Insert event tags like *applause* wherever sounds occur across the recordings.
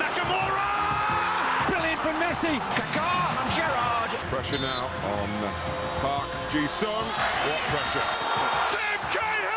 Nakamura! Brilliant from Messi. Kaká! And Gerrard! Pressure now on Park Ji-sung. What pressure? Tim Cahill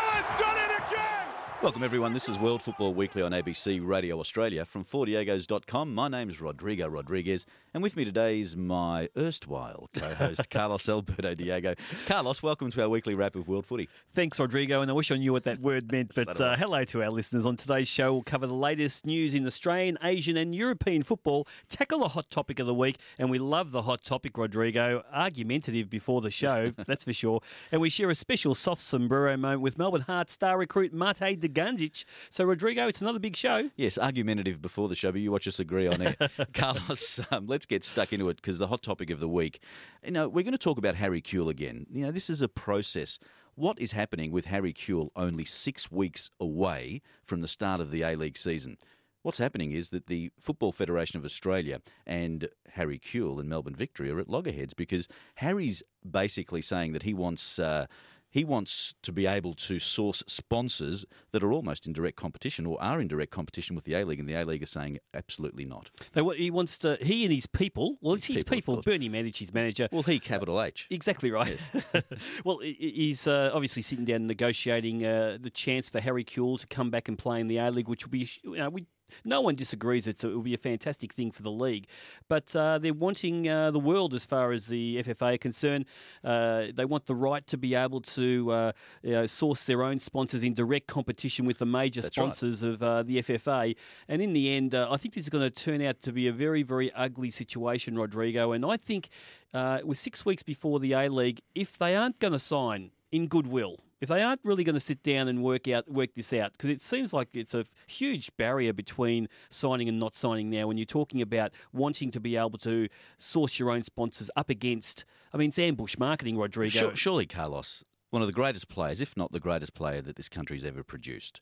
Welcome, everyone. This is World Football Weekly on ABC Radio Australia from ForDiegos.com. My name is Rodrigo Rodriguez, and with me today is my erstwhile co host, *laughs* Carlos Alberto Diego. Carlos, welcome to our weekly wrap of World Footy. Thanks, Rodrigo, and I wish I knew what that word meant. But uh, hello to our listeners. On today's show, we'll cover the latest news in Australian, Asian, and European football, tackle a hot topic of the week, and we love the hot topic, Rodrigo. Argumentative before the show, *laughs* that's for sure. And we share a special soft sombrero moment with Melbourne Heart star recruit Mate de Ganzic. So, Rodrigo, it's another big show. Yes, argumentative before the show, but you watch us agree on it. *laughs* Carlos, um, let's get stuck into it because the hot topic of the week. You know, we're going to talk about Harry Kewell again. You know, this is a process. What is happening with Harry Kewell only six weeks away from the start of the A League season? What's happening is that the Football Federation of Australia and Harry Kewell and Melbourne Victory are at loggerheads because Harry's basically saying that he wants. Uh, he wants to be able to source sponsors that are almost in direct competition or are in direct competition with the A League, and the A League are saying absolutely not. They, wa- he wants to, he and his people, well, it's his people, people. Bernie Mandic, his manager, Well, he, capital H. Exactly right. *laughs* well, he's uh, obviously sitting down negotiating uh, the chance for Harry Kewell to come back and play in the A League, which will be, you know, we, no one disagrees it's, it will be a fantastic thing for the league. But uh, they're wanting uh, the world as far as the FFA are concerned. Uh, they want the right to be able to uh, you know, source their own sponsors in direct competition with the major That's right. sponsors of uh, the FFA. And in the end, uh, I think this is going to turn out to be a very, very ugly situation, Rodrigo. And I think uh, with six weeks before the A League, if they aren't going to sign in goodwill, if they aren't really going to sit down and work out work this out, because it seems like it's a huge barrier between signing and not signing now. When you're talking about wanting to be able to source your own sponsors up against, I mean, it's ambush marketing, Rodrigo. Sure, surely, Carlos, one of the greatest players, if not the greatest player that this country's ever produced,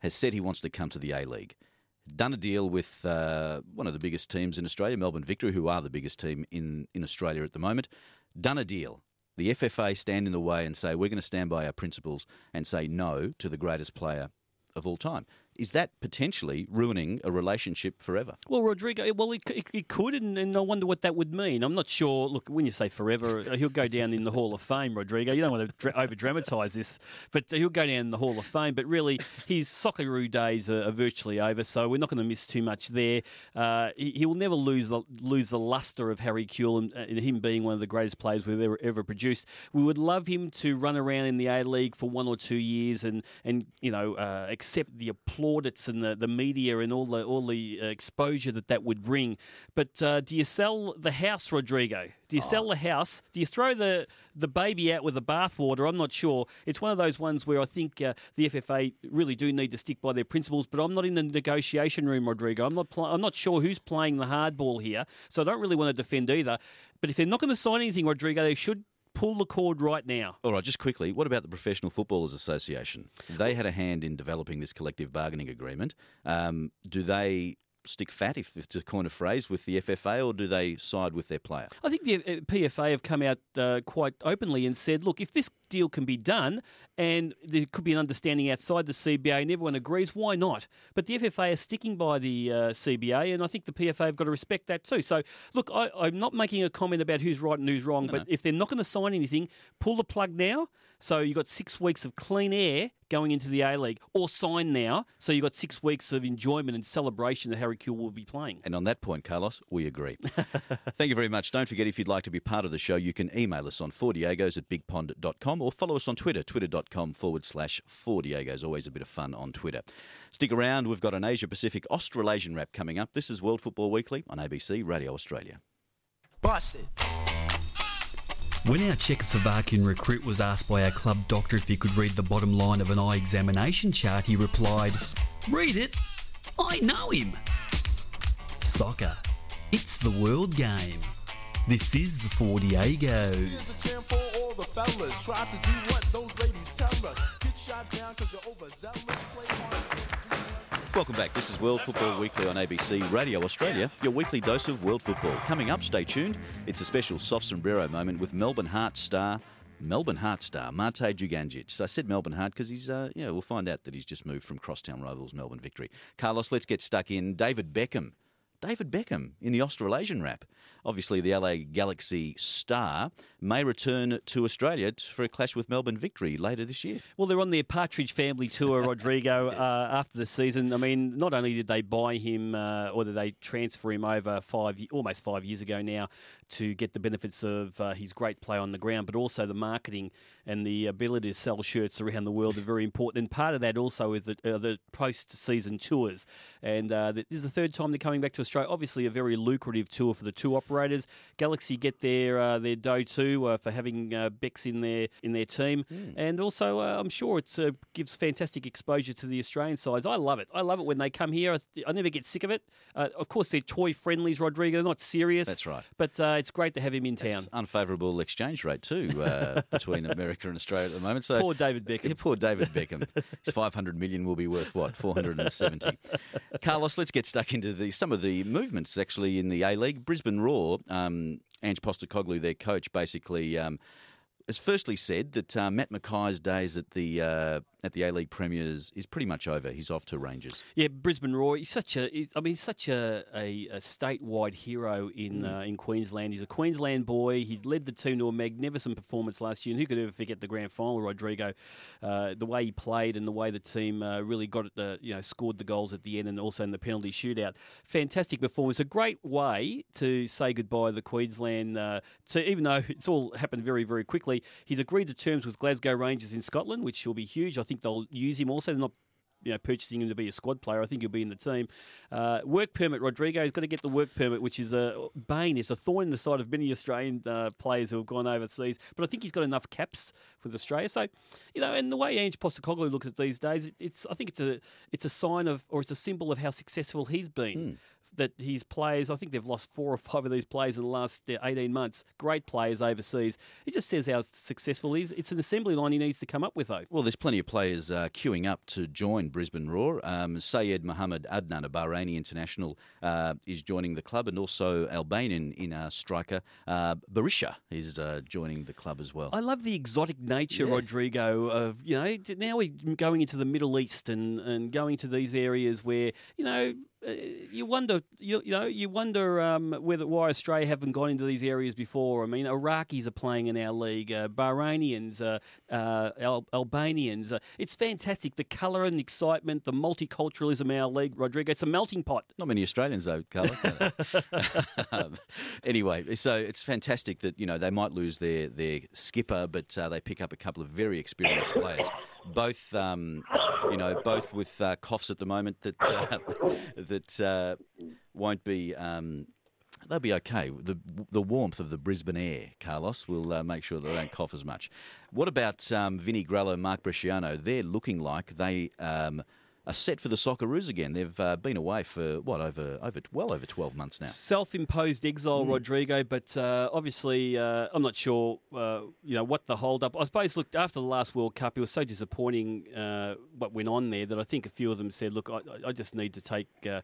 has said he wants to come to the A League. Done a deal with uh, one of the biggest teams in Australia, Melbourne Victory, who are the biggest team in, in Australia at the moment. Done a deal. The FFA stand in the way and say, we're going to stand by our principles and say no to the greatest player of all time. Is that potentially ruining a relationship forever? Well, Rodrigo, well, it, it, it could, and, and I wonder what that would mean. I'm not sure. Look, when you say forever, uh, he'll go down in the Hall of Fame, Rodrigo. You don't want to over dramatise this, but he'll go down in the Hall of Fame. But really, his Socceroo days are, are virtually over, so we're not going to miss too much there. Uh, he, he will never lose the, lose the lustre of Harry Kewell and, and him being one of the greatest players we've ever, ever produced. We would love him to run around in the A League for one or two years and, and you know, uh, accept the plaudits and the, the media and all the all the uh, exposure that that would bring. But uh, do you sell the house, Rodrigo? Do you sell the house? Do you throw the the baby out with the bathwater? I'm not sure. It's one of those ones where I think uh, the FFA really do need to stick by their principles. But I'm not in the negotiation room, Rodrigo. I'm not. Pl- I'm not sure who's playing the hardball here. So I don't really want to defend either. But if they're not going to sign anything, Rodrigo, they should pull the cord right now. All right, just quickly, what about the Professional Footballers Association? They had a hand in developing this collective bargaining agreement. Um, do they stick fat, if, if to coin a phrase, with the FFA, or do they side with their player? I think the uh, PFA have come out uh, quite openly and said, look, if this deal can be done and there could be an understanding outside the CBA and everyone agrees, why not? But the FFA are sticking by the uh, CBA and I think the PFA have got to respect that too. So, look, I, I'm not making a comment about who's right and who's wrong, but if they're not going to sign anything, pull the plug now. So you've got six weeks of clean air going into the A League, or sign now. So you've got six weeks of enjoyment and celebration that Harry Kewell will be playing. And on that point, Carlos, we agree. *laughs* Thank you very much. Don't forget, if you'd like to be part of the show, you can email us on 4diegos at bigpond.com or follow us on Twitter, twitter.com forward slash 4diegos. Always a bit of fun on Twitter. Stick around. We've got an Asia Pacific Australasian wrap coming up. This is World Football Weekly on ABC Radio Australia. Bust it. When our Czechoslovakian recruit was asked by our club doctor if he could read the bottom line of an eye examination chart, he replied, Read it? I know him. Soccer. It's the world game. This is the Four Here's Welcome back. This is World Football Weekly on ABC Radio Australia, your weekly dose of world football. Coming up, stay tuned. It's a special soft sombrero moment with Melbourne Heart star Melbourne Heart star Mate Dugandzic. So I said Melbourne Heart because he's, uh, yeah, we'll find out that he's just moved from crosstown rivals Melbourne Victory. Carlos, let's get stuck in. David Beckham. David Beckham in the Australasian rap. Obviously, the LA Galaxy star may return to Australia for a clash with Melbourne Victory later this year. Well, they're on their Partridge Family tour, *laughs* Rodrigo, uh, after the season. I mean, not only did they buy him uh, or did they transfer him over five, almost five years ago now to get the benefits of uh, his great play on the ground, but also the marketing and the ability to sell shirts around the world are very important. And part of that also is the, uh, the post-season tours. And uh, this is the third time they're coming back to Australia. Obviously, a very lucrative tour for the two operators. Galaxy get their uh, their dough too uh, for having uh, Bex in their in their team, and also uh, I'm sure it uh, gives fantastic exposure to the Australian sides. I love it. I love it when they come here. I, th- I never get sick of it. Uh, of course, they're toy friendlies, Rodrigo. They're not serious. That's right. But uh, it's great to have him in town. Unfavourable exchange rate too uh, *laughs* between America and Australia at the moment. So Poor David Beckham. Yeah, poor David Beckham. His *laughs* 500 million will be worth what? 470. Carlos, let's get stuck into the some of the movements actually in the A League. Brisbane Roar. Um, Ange Postecoglou, their coach, basically. Um, has firstly said that uh, Matt McKay's days at the uh, at the A League Premiers is pretty much over. He's off to Rangers. Yeah, Brisbane Roar. He's such a. I mean, he's such a, a, a statewide hero in Mm. uh, in Queensland. He's a Queensland boy. He led the team to a magnificent performance last year. And who could ever forget the grand final, Rodrigo? Uh, the way he played and the way the team uh, really got it. Uh, you know, scored the goals at the end and also in the penalty shootout. Fantastic performance. A great way to say goodbye to the Queensland. Uh, to even though it's all happened very very quickly, he's agreed to terms with Glasgow Rangers in Scotland, which will be huge. I think they'll use him also. They're not you know, purchasing him to be a squad player. I think he'll be in the team. Uh, work permit, Rodrigo. He's got to get the work permit, which is a bane. It's a thorn in the side of many Australian uh, players who have gone overseas. But I think he's got enough caps with Australia. So, you know, and the way Ange Postecoglou looks at these days, it- it's I think it's a it's a sign of or it's a symbol of how successful he's been. That his players, I think they've lost four or five of these players in the last uh, 18 months. Great players overseas. It just says how successful he is. It's an assembly line he needs to come up with, though. Well, there's plenty of players uh, queuing up to join Brisbane Roar. Um, Sayed Mohammed Adnan, a Bahraini international, uh, is joining the club, and also Albanian in uh, striker uh, Berisha is uh, joining the club as well. I love the exotic nature, Rodrigo, of, you know, now we're going into the Middle East and, and going to these areas where, you know, you wonder, you, you know, you wonder um, whether why Australia haven't gone into these areas before. I mean, Iraqis are playing in our league, uh, Bahrainians, uh, uh, Al- Albanians. Uh, it's fantastic. The colour and excitement, the multiculturalism in our league, Rodrigo. It's a melting pot. Not many Australians though, *laughs* um, anyway, so it's fantastic that you know they might lose their their skipper, but uh, they pick up a couple of very experienced players. Both, um, you know, both with uh, coughs at the moment that uh, *laughs* that uh, won't be. Um, They'll be okay. The the warmth of the Brisbane air, Carlos, will uh, make sure they don't cough as much. What about um, Vinny Grella, Mark Bresciano? They're looking like they are set for the Socceroos again. They've uh, been away for what over over well over twelve months now. Self-imposed exile, Rodrigo, but uh, obviously uh, I'm not sure, uh, you know, what the hold-up. I suppose, look, after the last World Cup, it was so disappointing uh, what went on there that I think a few of them said, look, I, I just need to take uh,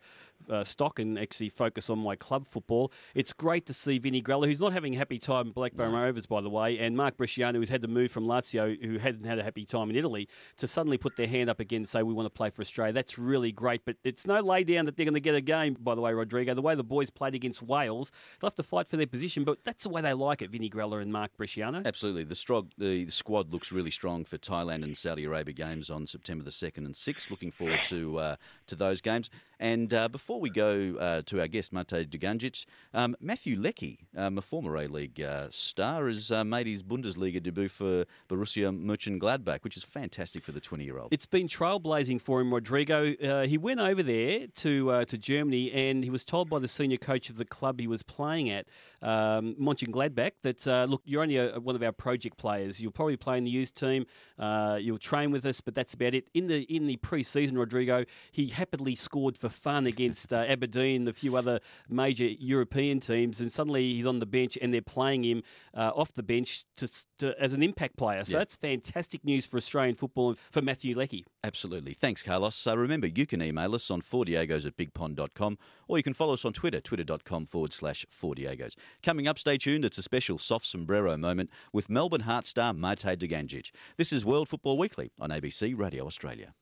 uh, stock and actually focus on my club football. It's great to see Vinny Grella, who's not having a happy time at Blackburn Rovers, by the way, and Mark Bresciano, who's had to move from Lazio, who hasn't had a happy time in Italy, to suddenly put their hand up again and say, we want to play for Australia. That's really great, but it's no lay down that they're going to get a game, by the way, Rodrigo. The way the boys played against Wales, they'll have to fight for their position, but that's the way they like it, Vinny Grella and Mark Bresciano. Absolutely, the, strong, the squad looks really strong for Thailand and Saudi Arabia games on September the second and sixth. Looking forward to uh, to those games. And uh, before we go uh, to our guest Mate Dugandzic, um, Matthew Leckie, um, a former A League uh, star, has uh, made his Bundesliga debut for Borussia Mönchengladbach, which is fantastic for the twenty year old. It's been trailblazing for him, Rodrigo. Uh, he went over there to uh, to Germany, and he was told by the senior coach of the club he was playing at, um, Mönchengladbach, that uh, look, you're only a, one of our project players. You'll probably play in the youth team. Uh, you'll train with us, but that's about it. In the in the pre-season, Rodrigo, he happily scored for fun against uh, Aberdeen and a few other major European teams, and suddenly he's on the bench, and they're playing him uh, off the bench to, to, as an impact player. So Yeah. that's fantastic news for Australian football and for Matthew Leckie. Absolutely. Thanks, Carlos. Uh, remember, you can email us on fordiegos at bigpond.com or you can follow us on Twitter, twitter.com forward slash fordiegos. Coming up, stay tuned. It's a special soft sombrero moment with Melbourne Heart star Mate Dugandzic. This is World Football Weekly on ABC Radio Australia.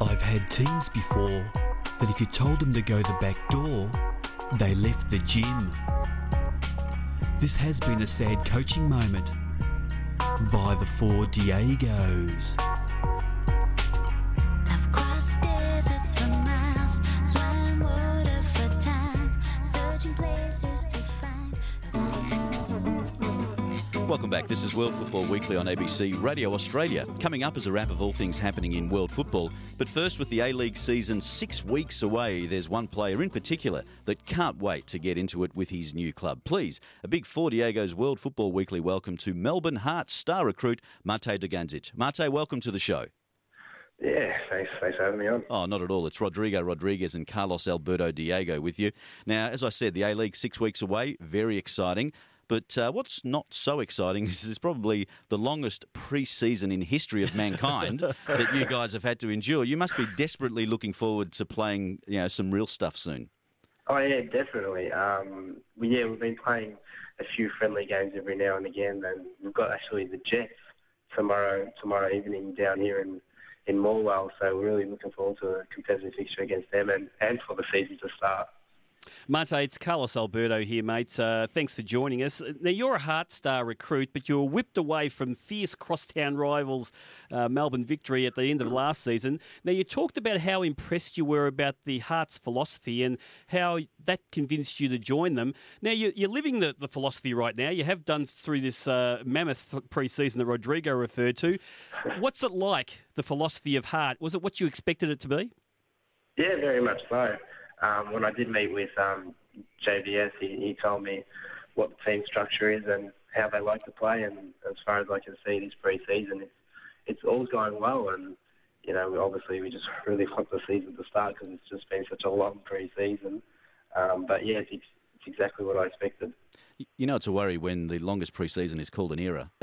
I've had teams before that if you told them to go the back door, they left the gym. This has been a sad coaching moment by the four Diegos. Welcome back. This is World Football Weekly on ABC Radio Australia. Coming up is a wrap of all things happening in world football. But first, with the A League season six weeks away, there's one player in particular that can't wait to get into it with his new club. Please, a big Four Diego's World Football Weekly welcome to Melbourne Heart star recruit Mate Dugandzic. Mate, welcome to the show. Yeah, thanks, thanks for having me on. Oh, not at all. It's Rodrigo Rodriguez and Carlos Alberto Diego with you. Now, as I said, the A League six weeks away, very exciting. But uh, what's not so exciting *laughs* is it's probably the longest pre-season in history of mankind *laughs* that you guys have had to endure. You must be desperately looking forward to playing, you know, some real stuff soon. Oh yeah, definitely. Um, we, yeah, we've been playing a few friendly games every now and again, and we've got actually the Jets tomorrow tomorrow evening down here in in Morwell. So we're really looking forward to a competitive fixture against them, and, and for the season to start. Mate, it's Carlos Alberto here, mate. Uh, thanks for joining us. Now, you're a Heart Star recruit, but you were whipped away from fierce crosstown rivals uh, Melbourne Victory at the end of last season. Now, you talked about how impressed you were about the Hearts philosophy and how that convinced you to join them. Now, you, you're living the, the philosophy right now. You have done through this uh, mammoth pre season that Rodrigo referred to. What's it like, the philosophy of Heart? Was it what you expected it to be? Yeah, very much so. Um, when I did meet with um, JVS, he, he told me what the team structure is and how they like to play. And as far as I can see, this pre-season, it's it's all going well. And you know, obviously, we just *laughs* really want the season to start because it's just been such a long pre-season. Um, but yeah, it's, it's exactly what I expected. You know, it's a worry when the longest pre-season is called an era. *laughs*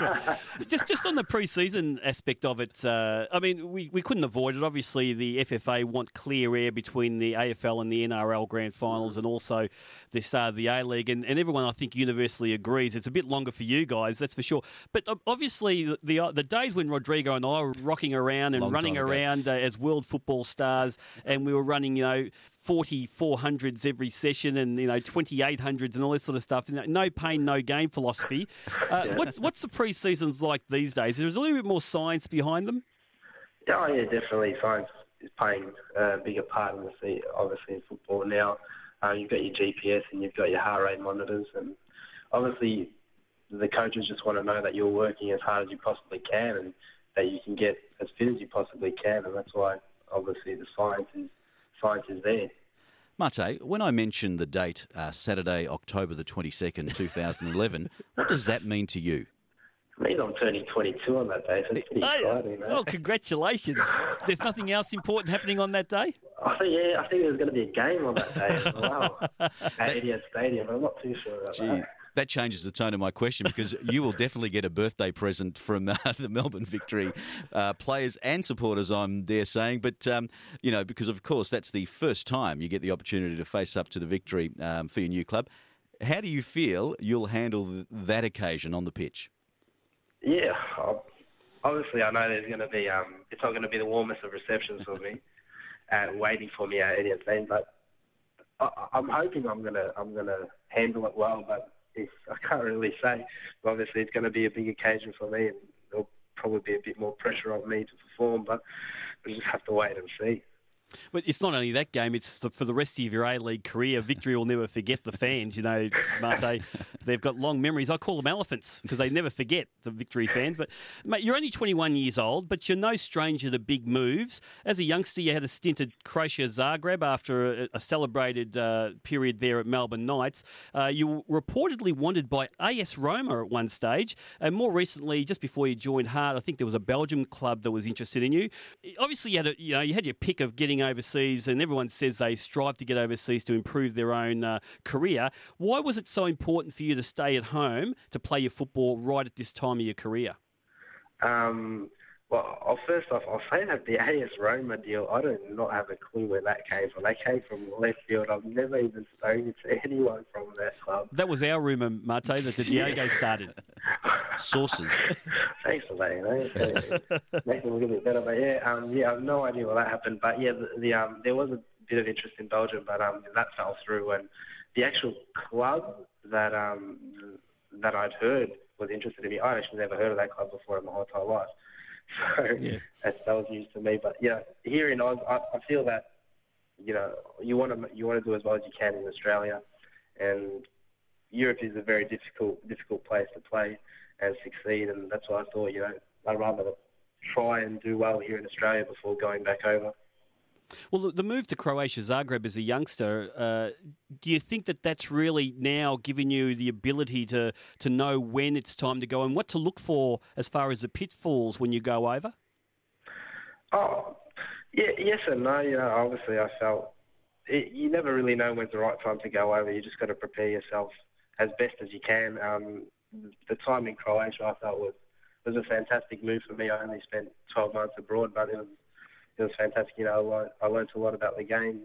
Right. just just on the pre-season aspect of it, uh, I mean, we, we couldn't avoid it. Obviously, the FFA want clear air between the AFL and the NRL grand finals, and also the start of the A League. And, and everyone, I think, universally agrees it's a bit longer for you guys. That's for sure. But uh, obviously, the uh, the days when Rodrigo and I were rocking around and Long running around uh, as world football stars, and we were running, you know, 40 400s every session, and you know, 2800s and all this sort of stuff. No pain, no gain philosophy. Uh, what's what's the pre-seasons like these days? There's a little bit more science behind them. Yeah, oh, yeah, definitely. Science is playing a bigger part in the obviously in football now. Uh, you've got your GPS and you've got your heart rate monitors, and obviously the coaches just want to know that you're working as hard as you possibly can and that you can get as fit as you possibly can, and that's why obviously the science is science is there. Mate, when I mentioned the date, uh, Saturday, October the 22nd, 2011, *laughs* what does that mean to you? I mean, I'm turning 22 on that day, so it's pretty exciting. Well, congratulations. There's nothing else important happening on that day? I think yeah, I think there's going to be a game on that day as well *laughs* at Etihad Stadium. I'm not too sure about Gee, that. That changes the tone of my question because you will definitely get a birthday present from uh, *laughs* the Melbourne Victory uh, players and supporters, I'm dare saying. But, um, you know, because of course that's the first time you get the opportunity to face up to the Victory um, for your new club. How do you feel you'll handle th- that occasion on the pitch? Yeah, obviously I know there's going to be um, it's not going to be the warmest of receptions for me, *laughs* and waiting for me at Stadium. But I, I'm hoping I'm gonna I'm gonna handle it well. But *laughs* I can't really say. But obviously, it's going to be a big occasion for me, and there'll probably be a bit more pressure on me to perform. But we'll just have to wait and see. But it's not only that game, it's the, for the rest of your A League career. Victory will never forget the fans. You know, Mate, *laughs* they've got long memories. I call them elephants because they never forget the Victory fans. But, mate, you're only 21 years old, but you're no stranger to big moves. As a youngster, you had a stint at Croatia Zagreb after a, a celebrated uh, period there at Melbourne Knights. Uh, you were reportedly wanted by AS Roma at one stage. And more recently, just before you joined Heart, I think there was a Belgium club that was interested in you. Obviously, you had, a, you know, you had your pick of getting getting overseas, and everyone says they strive to get overseas to improve their own uh, career. Why was it so important for you to stay at home to play your football right at this time of your career? Um, well, first off, I'll say that the *laughs* AS Roma deal, I do not have a clue where that came from. They came from left field. I've never even spoken to *laughs* anyone from that club. That was our rumour, Mate, that the Diego started. *laughs* Sources. Thanks for that, you know. Makes me look a bit better. But yeah, um, yeah, I have no idea why that happened. But yeah, the, the um, there was a bit of interest in Belgium, but um, that fell through. And the actual club that um, that I'd heard was interested in me. I'd actually never heard of that club before in my whole entire life. So that's, that was news to me. But yeah, here in Oz, I, I feel that you know you want to you want to do as well as you can in Australia, and Europe is a very difficult difficult place to play and succeed, and that's why I thought you know I'd rather try and do well here in Australia before going back over. Well, the- move to Croatia, Zagreb, as a youngster, uh, do you think that that's really now giving you the ability to, to know when it's time to go and what to look for as far as the pitfalls when you go over? Oh, yeah, yes and no. You know, obviously, I felt it, you never really know when's the right time to go over. You just got to prepare yourself as best as you can. Um, the time in Croatia, I felt was was a fantastic move for me. I only spent 12 months abroad, but it was it was fantastic. You know, I learned, a lot about the game,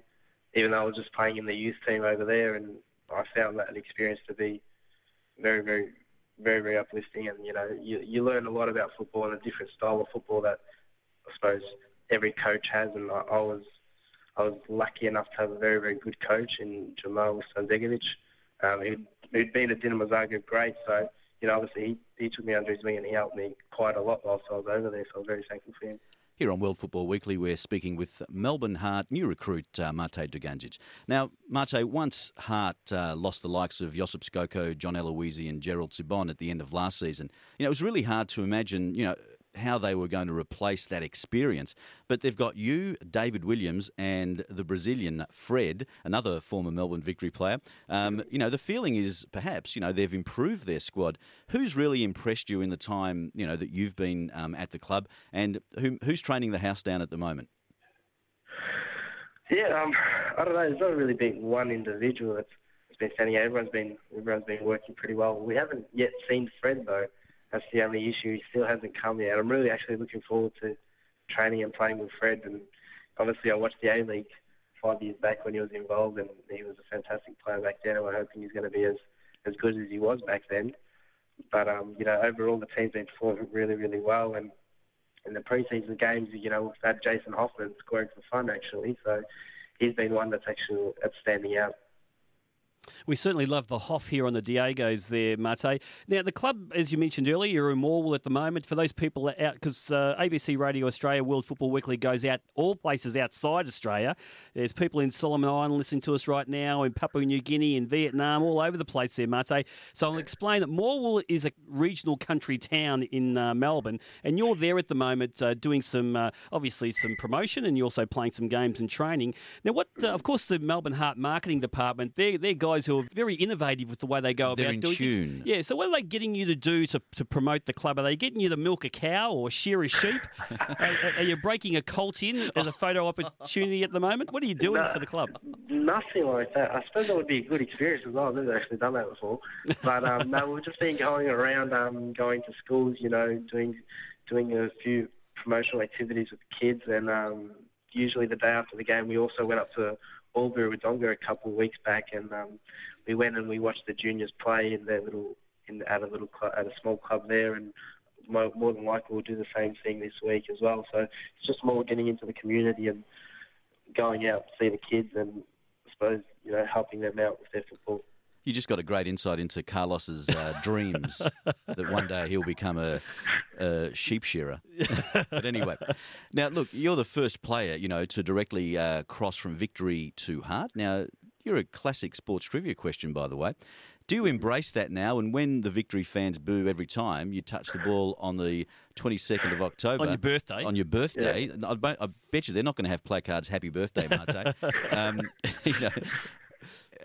even though I was just playing in the youth team over there, and I found that experience to be very, very, very, very uplifting. And you know, you you learn a lot about football and a different style of football that I suppose every coach has. And I, I was I was lucky enough to have a very, very good coach in Jamal Sandegovic, um, who'd, who'd been at Dinamo Zagreb great. So you know, obviously he, he took me under his wing and he helped me quite a lot whilst I was over there. So I'm very thankful for him. Here on World Football Weekly, we're speaking with Melbourne Heart new recruit uh, Mate Dugandzic. Now, Mate, once Heart uh, lost the likes of Josip Skoko, John Aloisi, and Gerald Sibon at the end of last season, you know, it was really hard to imagine, you know, how they were going to replace that experience. But they've got you, David Williams, and the Brazilian Fred, another former Melbourne Victory player. Um, you know, the feeling is perhaps, you know, they've improved their squad. Who's really impressed you in the time, you know, that you've been um, at the club, and who, who's training the house down at the moment? Yeah, um, I don't know. There's not really been one individual that's, been standing out. Everyone's been everyone's been working pretty well. We haven't yet seen Fred though. That's the only issue. He still hasn't come yet. I'm really actually looking forward to training and playing with Fred. And obviously, I watched the A League five years back when he was involved, and he was a fantastic player back then. And we're hoping he's going to be as as good as he was back then. But um, you know, overall, the team's been performing really, really well. And in the preseason games, you know, we've had Jason Hoffman scoring for fun actually. So he's been one that's actually that's standing out. We certainly love the Hoff here on the Diegos there, Mate. Now, the club, as you mentioned earlier, you're in Morwell at the moment. For those people out, because uh, ABC Radio Australia World Football Weekly goes out all places outside Australia. There's people in Solomon Island listening to us right now, in Papua New Guinea, in Vietnam, all over the place there, Mate. So I'll explain that Morwell is a regional country town in uh, Melbourne, and you're there at the moment uh, doing some, uh, obviously, some promotion, and you're also playing some games and training. Now, what, uh, of course, the Melbourne Heart marketing department, they're, guys who are very innovative with the way they go They're about in doing tune. things. Yeah, so what are they getting you to do to, to promote the club? Are they getting you to milk a cow or shear a sheep? *laughs* are, are you breaking a colt in as a photo opportunity at the moment? What are you doing No. for the club? Nothing like that. I suppose that would be a good experience as well. I've never actually done that before. But um, no, we've just been going around, um, going to schools, you know, doing doing a few promotional activities with the kids. And um, usually the day after the game, we also went up to Albury Wodonga a couple of weeks back, and um, we went and we watched the juniors play in their little in at a little club, at a small club there, and more, more than likely we'll do the same thing this week as well. So it's just more getting into the community and going out to see the kids and I suppose you know helping them out with their football. You just got a great insight into Carlos's uh, dreams *laughs* that one day he'll become a, a sheep shearer. *laughs* but anyway, now look, you're the first player, you know, to directly uh, cross from victory to heart. Now, you're a classic sports trivia question, by the way. Do you embrace that now? And when the victory fans boo every time you touch the ball on the 22nd of October On your birthday. on your birthday, I, bet- I bet you they're not going to have placards "Happy Birthday, Mate." *laughs* um, you know,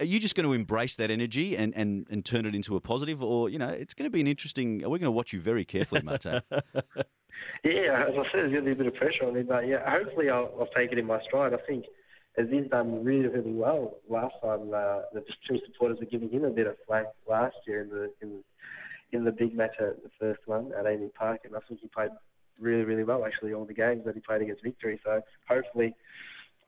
are you just going to embrace that energy and, and, and turn it into a positive, or you know, it's going to be an interesting. We're going to watch you very carefully, Mate. *laughs* Yeah, as I said, there's going to be a bit of pressure on him, but yeah, hopefully I'll, I'll take it in my stride. I think as he's done really, really well last time, uh, the two supporters were giving him a bit of flack last year in the in, in the big match at the first one at AAMI Park, and I think he played really, really well actually all the games that he played against Victory. So hopefully.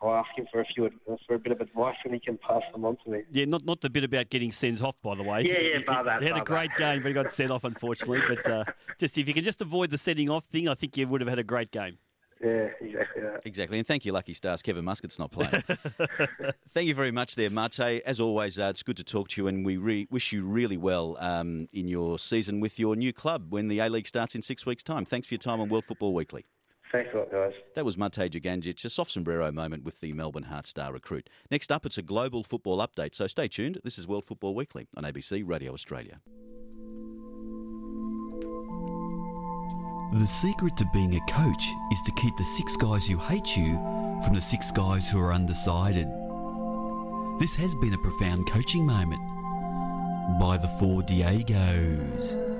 I'll ask him for a few for a bit of advice, and he can pass them on to me. Yeah, not not the bit about getting sent off, by the way. Yeah, yeah, He- bar that, He had a great that. game, but he got sent off, unfortunately. But uh, just if you can just avoid the setting off thing, I think you would have had a great game. Yeah, exactly. That. Exactly, and thank you, Lucky Stars. Kevin Muscat's not playing. *laughs* thank you very much there, Mate. As always, uh, it's good to talk to you, and we re- wish you really well um, in your season with your new club when the A League starts in six weeks' time. Thanks for your time on World Football Weekly. Thanks a lot, guys. That was Mate Dugandzic, a soft sombrero moment with the Melbourne Heart Star recruit. Next up, it's a global football update, so stay tuned. This is World Football Weekly on ABC Radio Australia. The secret to being a coach is to keep the six guys who hate you from the six guys who are undecided. This has been a profound coaching moment by the Four Diegos.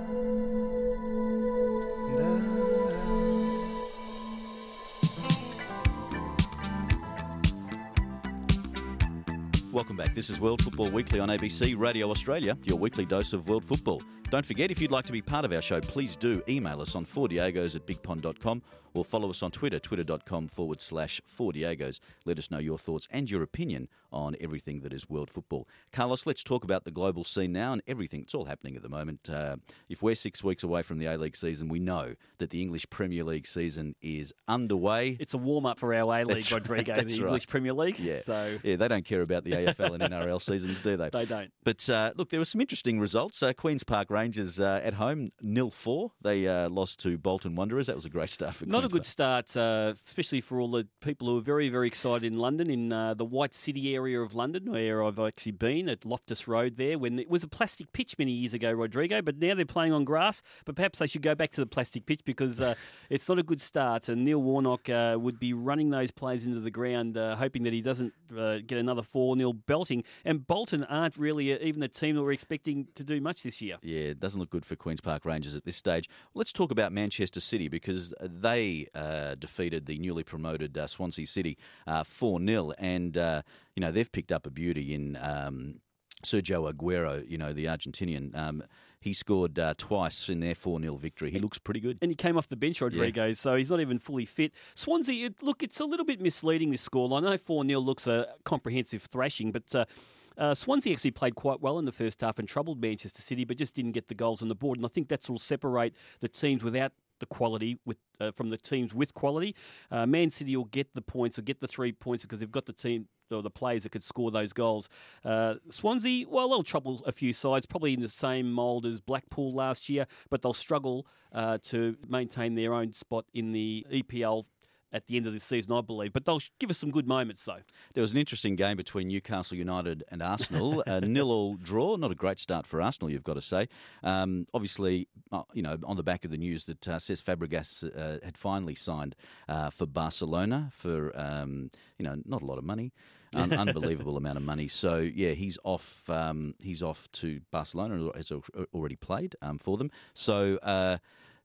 This is World Football Weekly on ABC Radio Australia, your weekly dose of world football. Don't forget, if you'd like to be part of our show, please do email us on 4diegos at bigpond.com or follow us on Twitter, twitter.com forward slash 4diegos. Let us know your thoughts and your opinion on everything that is world football. Carlos, let's talk about the global scene now and everything. It's all happening at the moment. Uh, if we're six weeks away from the A League season, we know that the English Premier League season is underway. It's a warm up for our A League, right, Rodrigo, the right. English Premier League. Yeah. So yeah, they don't care about the AFL and NRL seasons, do they? *laughs* they don't. But uh, look, there were some interesting results. Uh, Queens Park Rangers uh, at home, nil four. They uh, lost to Bolton Wanderers. That was a great start for Not a good start, uh, especially for all the people who are very, very excited in London, in uh, the White City area of London, where I've actually been at Loftus Road there, when it was a plastic pitch many years ago, Rodrigo, but now they're playing on grass. But perhaps they should go back to the plastic pitch because uh, *laughs* it's not a good start. And Neil Warnock uh, would be running those players into the ground, uh, hoping that he doesn't uh, get another 4 0 belting. And Bolton aren't really even a team that we're expecting to do much this year. Yeah, it doesn't look good for Queen's Park Rangers at this stage. Let's talk about Manchester City because they uh, defeated the newly promoted uh, Swansea City four 0 and uh, you know they've picked up a beauty in um, Sergio Aguero. You know the Argentinian. Um, he scored uh, twice in their 4 0 victory. He looks pretty good. and he came off the bench, Rodrigo, so he's not even fully fit. Swansea, it, look, it's a little bit misleading, this scoreline. I know 4 0 looks a comprehensive thrashing, but. Uh, uh, Swansea actually played quite well in the first half and troubled Manchester City, but just didn't get the goals on the board. And I think that's will separate the teams without the quality with uh, from the teams with quality. Uh, Man City will get the points or get the three points because they've got the team or the players that could score those goals. Uh, Swansea, well, they'll trouble a few sides, probably in the same mould as Blackpool last year, but they'll struggle uh, to maintain their own spot in the EPL at the end of the season, I believe. But they'll give us some good moments, though. There was an interesting game between Newcastle United and Arsenal. *laughs* a nil-all draw. Not a great start for Arsenal, you've got to say. Um, obviously, uh, you know, on the back of the news that uh, Cesc Fabregas uh, had finally signed uh, for Barcelona for, um, you know, not a lot of money. Un- *laughs* unbelievable amount of money. So yeah, he's off. Um, he's off to Barcelona. Has already played um, for them. So uh,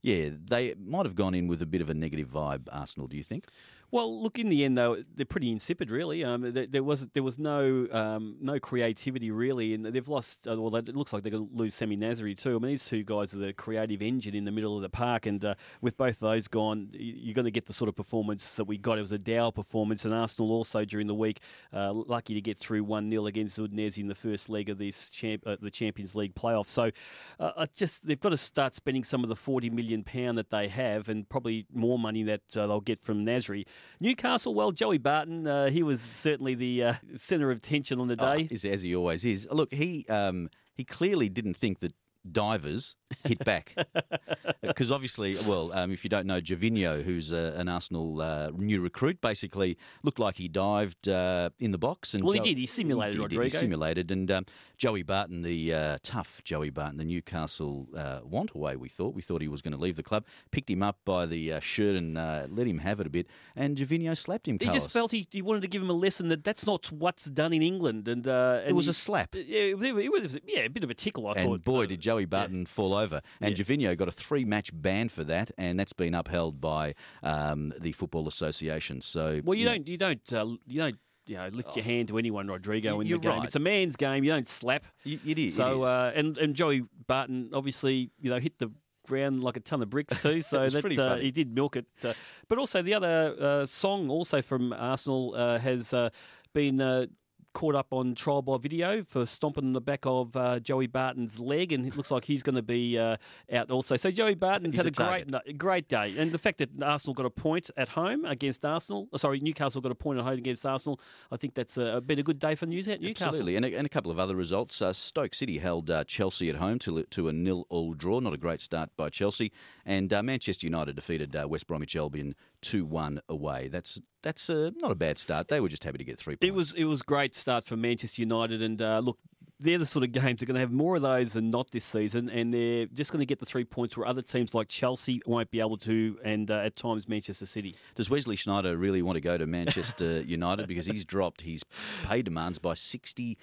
yeah, they might have gone in with a bit of a negative vibe. Arsenal, do you think? Well, look, in the end, though, they're pretty insipid, really. Um, there, there was there was no um, no creativity really, and they've lost. Uh, well, it looks like they're going to lose Samir Nasri too. I mean, these two guys are the creative engine in the middle of the park, and uh, with both of those gone, you're going to get the sort of performance that we got. It was a Dow performance, and Arsenal also during the week uh, lucky to get through one 0 against Udinese in the first leg of this champ, uh, the Champions League playoff. So, uh, just they've got to start spending some of the forty million pound that they have, and probably more money that uh, they'll get from Nasri. Newcastle, well, Joey Barton, uh, he was certainly the uh, centre of tension on the Oh, day. is as he always is. Look, he um, he clearly didn't think that divers hit back *laughs* because obviously, well, um, if you don't know, Gervinho, who's uh, an Arsenal uh, new recruit, basically looked like he dived uh, in the box. And Well, he did. He simulated, he did, He simulated, and um, Joey Barton, the uh, tough Joey Barton, the Newcastle uh, want away. We thought we thought he was going to leave the club. Picked him up by the uh, shirt and uh, let him have it a bit. And Gervinho slapped him. He Carlos. just felt he, he wanted to give him a lesson that that's not what's done in England, and uh, and it was he- a slap. Yeah, it was, it was- yeah, a bit of a tickle. I And thought. boy, did Joey Barton fall over. And Gervinho got a three-match ban for that, and that's been upheld by um, the Football Association. So, Well, you yeah. don't, you don't, uh, you don't. You know, lift your hand to anyone, Rodrigo, in you're the game. right. It's a man's game. You don't slap. It is. So, it is. Uh, and and Joey Barton obviously, you know, hit the ground like a ton of bricks too. So *laughs* that uh, he did milk it. Uh, but also the other uh, Song, also from Arsenal, uh, has uh, been. Uh, Caught up on trial by video for stomping the back of uh, Joey Barton's leg, and it looks like he's going to be uh, out also. So Joey Barton's He's had a great, great day, and the fact that Arsenal got a point at home against Arsenal, oh, sorry, Newcastle got a point at home against Arsenal, I think that's a, been a good day for News- Newcastle. Absolutely, and a, and a couple of other results. Uh, Stoke City held uh, Chelsea at home to to a nil-all draw. Not a great start by Chelsea, and uh, Manchester United defeated uh, West Bromwich Albion two-one away. That's that's uh, not a bad start. They were just happy to get three points. It was it was great start for Manchester United, and uh, look, they're the sort of games that are going to have more of those than not this season, and they're just going to get the three points where other teams like Chelsea won't be able to, and uh, at times Manchester City. Does Wesley Sneijder really want to go to Manchester *laughs* United because he's dropped his pay demands by sixty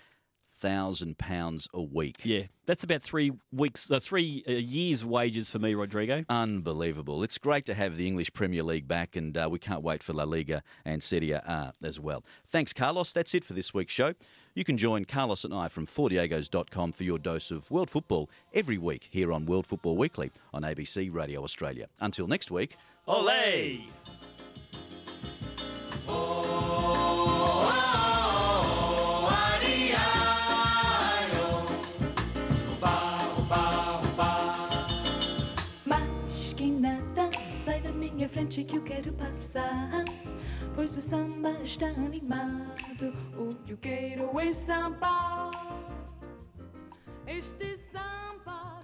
thousand pounds a week? Yeah, that's about three weeks, uh, three uh, years' wages for me, Rodrigo. Unbelievable. It's great to have the English Premier League back, and uh, we can't wait for La Liga and Serie A as well. Thanks, Carlos. That's it for this week's show. You can join Carlos and I from fordiegos.com for your dose of world football every week here on World Football Weekly on ABC Radio Australia. Until next week, ole! Mas que eu quero passar. Pois o samba está animado. O que eu quero é samba. Este samba.